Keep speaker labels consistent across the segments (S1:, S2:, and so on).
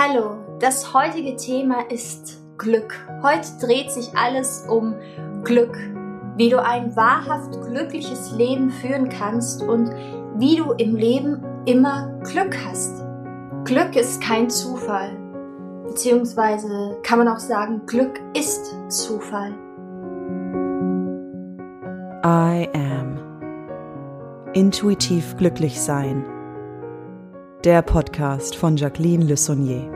S1: Hallo, das heutige Thema ist Glück. Heute dreht sich alles um Glück, wie du ein wahrhaft glückliches Leben führen kannst und wie du im Leben immer Glück hast. Glück ist kein Zufall, beziehungsweise kann man auch sagen, Glück ist Zufall.
S2: I am. Intuitiv glücklich sein der Podcast von Jacqueline Le Saunier.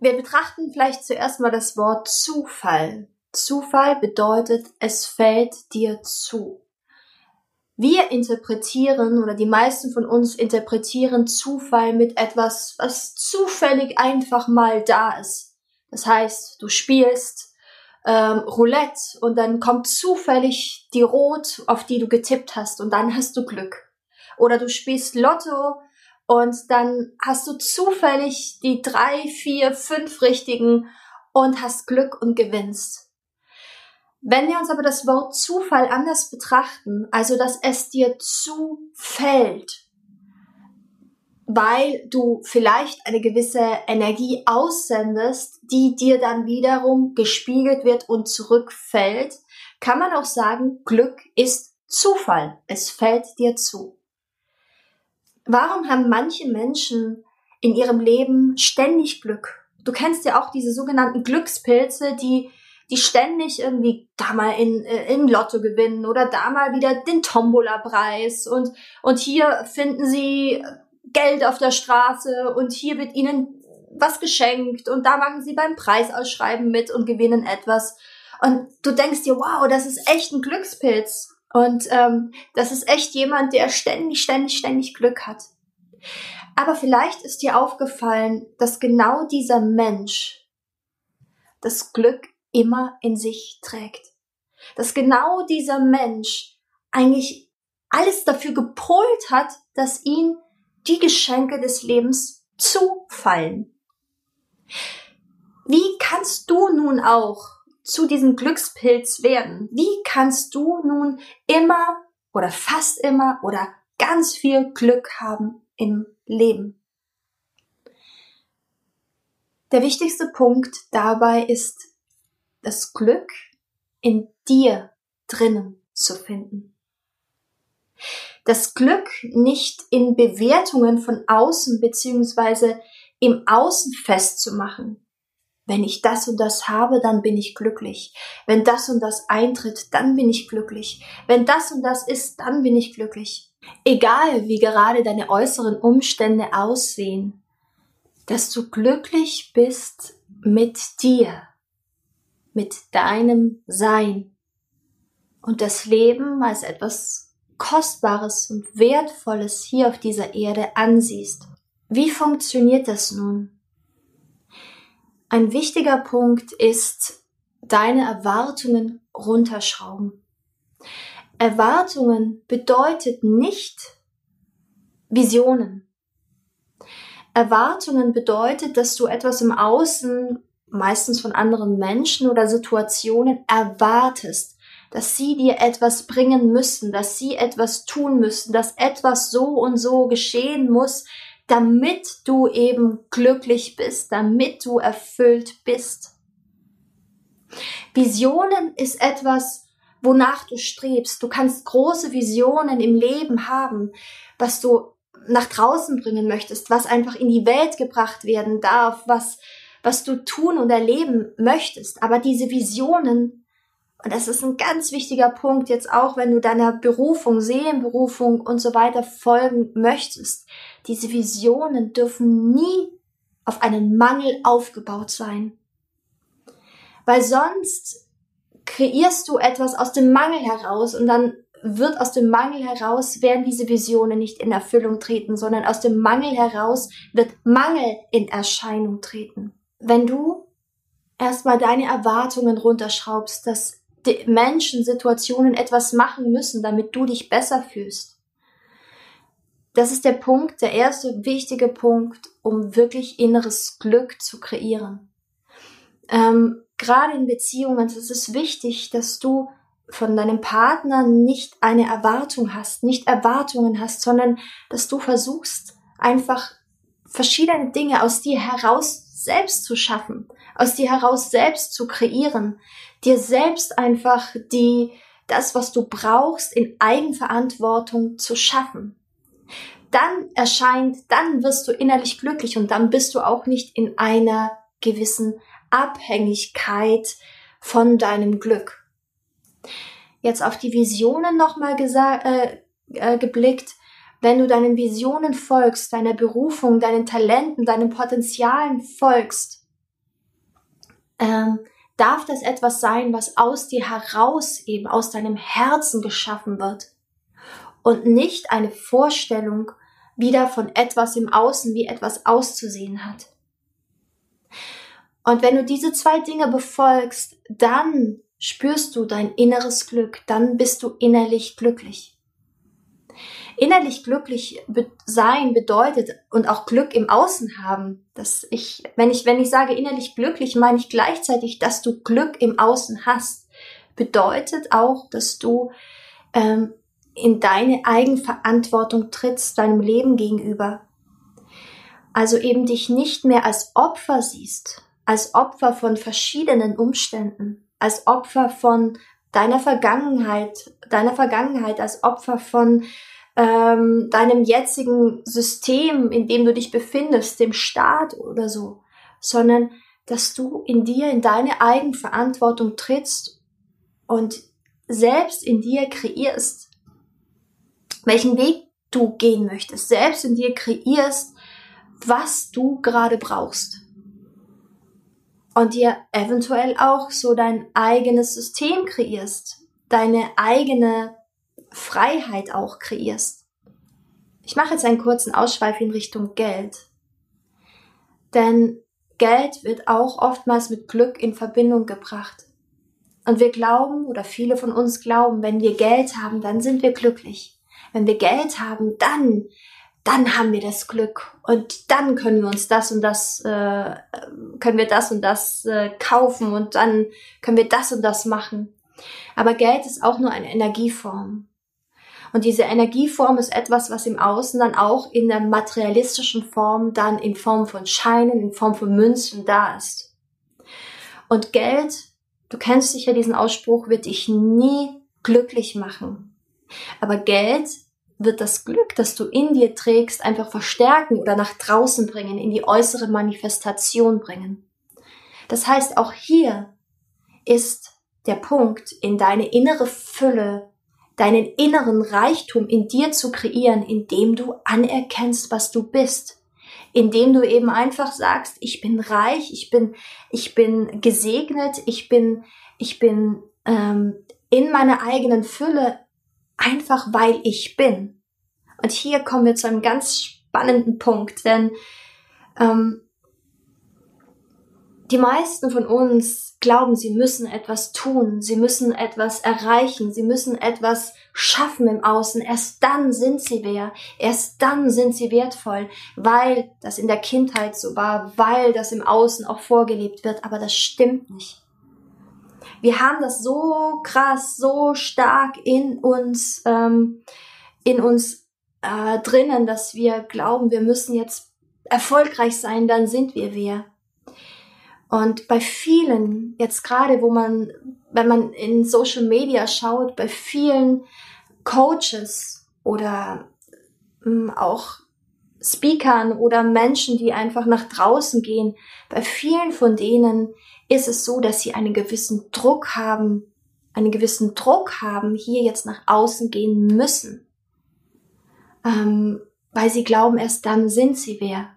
S1: Wir betrachten vielleicht zuerst mal das Wort Zufall. Zufall bedeutet, es fällt dir zu. Wir interpretieren oder die meisten von uns interpretieren Zufall mit etwas, was zufällig einfach mal da ist das heißt, du spielst ähm, Roulette und dann kommt zufällig die Rot, auf die du getippt hast und dann hast du Glück. Oder du spielst Lotto und dann hast du zufällig die drei, vier, fünf richtigen und hast Glück und gewinnst. Wenn wir uns aber das Wort Zufall anders betrachten, also dass es dir zufällt, weil du vielleicht eine gewisse Energie aussendest, die dir dann wiederum gespiegelt wird und zurückfällt, kann man auch sagen, Glück ist Zufall. Es fällt dir zu. Warum haben manche Menschen in ihrem Leben ständig Glück? Du kennst ja auch diese sogenannten Glückspilze, die die ständig irgendwie da mal in, äh, Lotto gewinnen oder da mal wieder den Tombola-Preis und, und hier finden sie Geld auf der Straße und hier wird ihnen was geschenkt und da machen sie beim Preisausschreiben mit und gewinnen etwas. Und du denkst dir, wow, das ist echt ein Glückspilz. Und ähm, das ist echt jemand, der ständig, ständig, ständig Glück hat. Aber vielleicht ist dir aufgefallen, dass genau dieser Mensch das Glück immer in sich trägt. Dass genau dieser Mensch eigentlich alles dafür gepolt hat, dass ihn die Geschenke des Lebens zufallen. Wie kannst du nun auch zu diesem Glückspilz werden? Wie kannst du nun immer oder fast immer oder ganz viel Glück haben im Leben? Der wichtigste Punkt dabei ist, das Glück in dir drinnen zu finden das Glück nicht in Bewertungen von außen beziehungsweise im Außen festzumachen. Wenn ich das und das habe, dann bin ich glücklich. Wenn das und das eintritt, dann bin ich glücklich. Wenn das und das ist, dann bin ich glücklich. Egal wie gerade deine äußeren Umstände aussehen, dass du glücklich bist mit dir, mit deinem Sein und das Leben als etwas Kostbares und Wertvolles hier auf dieser Erde ansiehst. Wie funktioniert das nun? Ein wichtiger Punkt ist, deine Erwartungen runterschrauben. Erwartungen bedeutet nicht Visionen. Erwartungen bedeutet, dass du etwas im Außen, meistens von anderen Menschen oder Situationen, erwartest dass sie dir etwas bringen müssen, dass sie etwas tun müssen, dass etwas so und so geschehen muss, damit du eben glücklich bist, damit du erfüllt bist. Visionen ist etwas, wonach du strebst. Du kannst große Visionen im Leben haben, was du nach draußen bringen möchtest, was einfach in die Welt gebracht werden darf, was, was du tun und erleben möchtest. Aber diese Visionen und das ist ein ganz wichtiger Punkt jetzt auch, wenn du deiner Berufung, Seelenberufung und so weiter folgen möchtest. Diese Visionen dürfen nie auf einen Mangel aufgebaut sein. Weil sonst kreierst du etwas aus dem Mangel heraus und dann wird aus dem Mangel heraus, werden diese Visionen nicht in Erfüllung treten, sondern aus dem Mangel heraus wird Mangel in Erscheinung treten. Wenn du erstmal deine Erwartungen runterschraubst, dass Menschen, Situationen etwas machen müssen, damit du dich besser fühlst. Das ist der Punkt, der erste wichtige Punkt, um wirklich inneres Glück zu kreieren. Ähm, gerade in Beziehungen ist es wichtig, dass du von deinem Partner nicht eine Erwartung hast, nicht Erwartungen hast, sondern dass du versuchst, einfach verschiedene Dinge aus dir heraus selbst zu schaffen, aus dir heraus selbst zu kreieren, dir selbst einfach die, das, was du brauchst, in Eigenverantwortung zu schaffen. Dann erscheint, dann wirst du innerlich glücklich und dann bist du auch nicht in einer gewissen Abhängigkeit von deinem Glück. Jetzt auf die Visionen nochmal äh, äh, geblickt. Wenn du deinen Visionen folgst, deiner Berufung, deinen Talenten, deinen Potenzialen folgst, ähm, darf das etwas sein, was aus dir heraus eben aus deinem Herzen geschaffen wird und nicht eine Vorstellung wieder von etwas im Außen, wie etwas auszusehen hat. Und wenn du diese zwei Dinge befolgst, dann spürst du dein inneres Glück, dann bist du innerlich glücklich. Innerlich glücklich sein bedeutet und auch Glück im Außen haben, dass ich, wenn ich, wenn ich sage innerlich glücklich, meine ich gleichzeitig, dass du Glück im Außen hast. Bedeutet auch, dass du ähm, in deine Eigenverantwortung trittst, deinem Leben gegenüber. Also eben dich nicht mehr als Opfer siehst, als Opfer von verschiedenen Umständen, als Opfer von deiner Vergangenheit, deiner Vergangenheit, als Opfer von ähm, deinem jetzigen System, in dem du dich befindest, dem Staat oder so, sondern dass du in dir, in deine Eigenverantwortung trittst und selbst in dir kreierst, welchen Weg du gehen möchtest, selbst in dir kreierst, was du gerade brauchst. Und dir eventuell auch so dein eigenes System kreierst, deine eigene Freiheit auch kreierst. Ich mache jetzt einen kurzen Ausschweif in Richtung Geld. Denn Geld wird auch oftmals mit Glück in Verbindung gebracht. Und wir glauben, oder viele von uns glauben, wenn wir Geld haben, dann sind wir glücklich. Wenn wir Geld haben, dann dann haben wir das Glück und dann können wir uns das und das, äh, können wir das und das äh, kaufen und dann können wir das und das machen. Aber Geld ist auch nur eine Energieform. Und diese Energieform ist etwas, was im Außen dann auch in der materialistischen Form dann in Form von Scheinen, in Form von Münzen da ist. Und Geld, du kennst sicher diesen Ausspruch, wird dich nie glücklich machen. Aber Geld wird das Glück, das du in dir trägst, einfach verstärken oder nach draußen bringen, in die äußere Manifestation bringen. Das heißt, auch hier ist der Punkt, in deine innere Fülle, deinen inneren Reichtum in dir zu kreieren, indem du anerkennst, was du bist, indem du eben einfach sagst, ich bin reich, ich bin, ich bin gesegnet, ich bin, ich bin ähm, in meiner eigenen Fülle einfach weil ich bin. Und hier kommen wir zu einem ganz spannenden Punkt, denn ähm, die meisten von uns glauben, sie müssen etwas tun, sie müssen etwas erreichen, sie müssen etwas schaffen im Außen. Erst dann sind sie wer, erst dann sind sie wertvoll, weil das in der Kindheit so war, weil das im Außen auch vorgelebt wird. Aber das stimmt nicht wir haben das so krass, so stark in uns, ähm, in uns äh, drinnen, dass wir glauben, wir müssen jetzt erfolgreich sein, dann sind wir wer. Und bei vielen, jetzt gerade, wo man, wenn man in Social Media schaut, bei vielen Coaches oder ähm, auch Speakern oder Menschen, die einfach nach draußen gehen, bei vielen von denen ist es so, dass sie einen gewissen Druck haben, einen gewissen Druck haben, hier jetzt nach außen gehen müssen. Ähm, weil sie glauben, erst dann sind sie wer.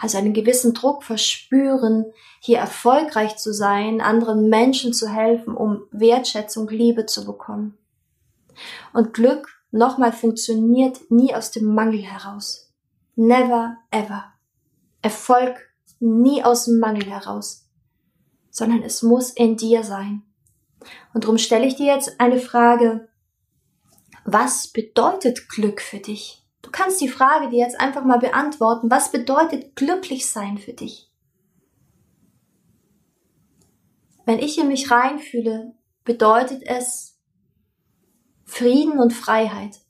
S1: Also einen gewissen Druck verspüren, hier erfolgreich zu sein, anderen Menschen zu helfen, um Wertschätzung, Liebe zu bekommen. Und Glück nochmal funktioniert nie aus dem Mangel heraus. Never ever. Erfolg nie aus dem Mangel heraus sondern es muss in dir sein. Und darum stelle ich dir jetzt eine Frage. Was bedeutet Glück für dich? Du kannst die Frage dir jetzt einfach mal beantworten. Was bedeutet glücklich sein für dich? wenn ich in mich reinfühle, bedeutet es Frieden und Freiheit.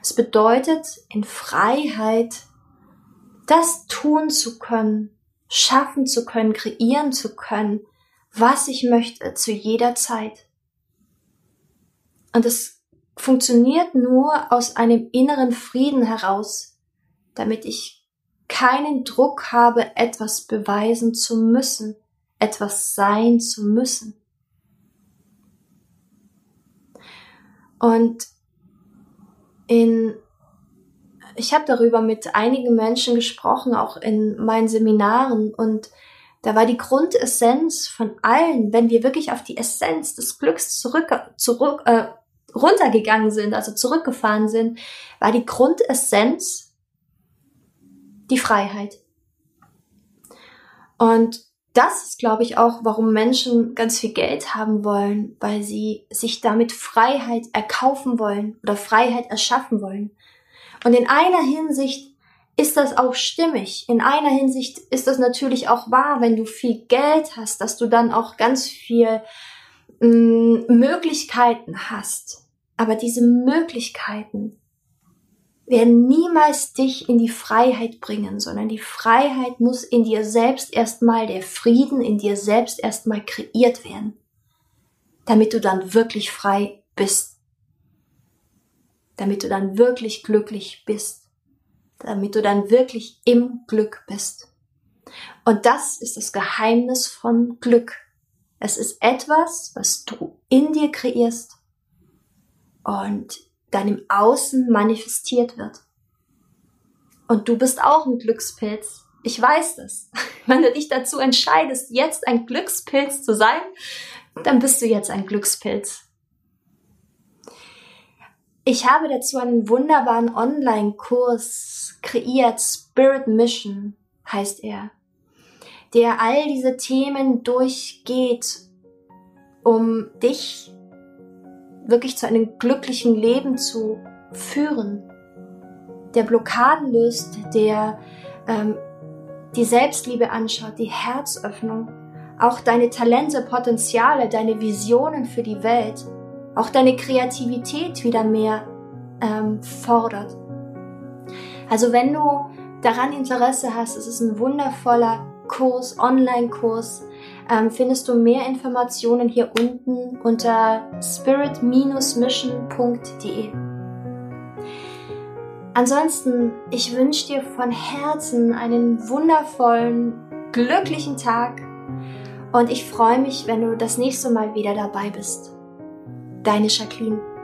S1: Es bedeutet in Freiheit das tun zu können, schaffen zu können, kreieren zu können, was ich möchte zu jeder Zeit. Und es funktioniert nur aus einem inneren Frieden heraus, damit ich keinen Druck habe, etwas beweisen zu müssen, etwas sein zu müssen. Und in ich habe darüber mit einigen Menschen gesprochen, auch in meinen Seminaren und da war die Grundessenz von allen, wenn wir wirklich auf die Essenz des Glücks zurück, zurück äh, runtergegangen sind, also zurückgefahren sind, war die Grundessenz die Freiheit. Und das ist, glaube ich, auch, warum Menschen ganz viel Geld haben wollen, weil sie sich damit Freiheit erkaufen wollen oder Freiheit erschaffen wollen. Und in einer Hinsicht ist das auch stimmig. In einer Hinsicht ist das natürlich auch wahr, wenn du viel Geld hast, dass du dann auch ganz viel mm, Möglichkeiten hast. Aber diese Möglichkeiten werden niemals dich in die Freiheit bringen, sondern die Freiheit muss in dir selbst erstmal, der Frieden in dir selbst erstmal kreiert werden, damit du dann wirklich frei bist, damit du dann wirklich glücklich bist, damit du dann wirklich im Glück bist. Und das ist das Geheimnis von Glück. Es ist etwas, was du in dir kreierst und dann im Außen manifestiert wird. Und du bist auch ein Glückspilz. Ich weiß das. Wenn du dich dazu entscheidest, jetzt ein Glückspilz zu sein, dann bist du jetzt ein Glückspilz. Ich habe dazu einen wunderbaren Online-Kurs kreiert, Spirit Mission heißt er, der all diese Themen durchgeht, um dich wirklich zu einem glücklichen Leben zu führen, der Blockaden löst, der ähm, die Selbstliebe anschaut, die Herzöffnung, auch deine Talente, Potenziale, deine Visionen für die Welt, auch deine Kreativität wieder mehr ähm, fordert. Also wenn du daran Interesse hast, es ist ein wundervoller Kurs, Online-Kurs, ähm, findest du mehr Informationen hier unten unter spirit-mission.de. Ansonsten, ich wünsche dir von Herzen einen wundervollen, glücklichen Tag und ich freue mich, wenn du das nächste Mal wieder dabei bist. Deine Jacqueline.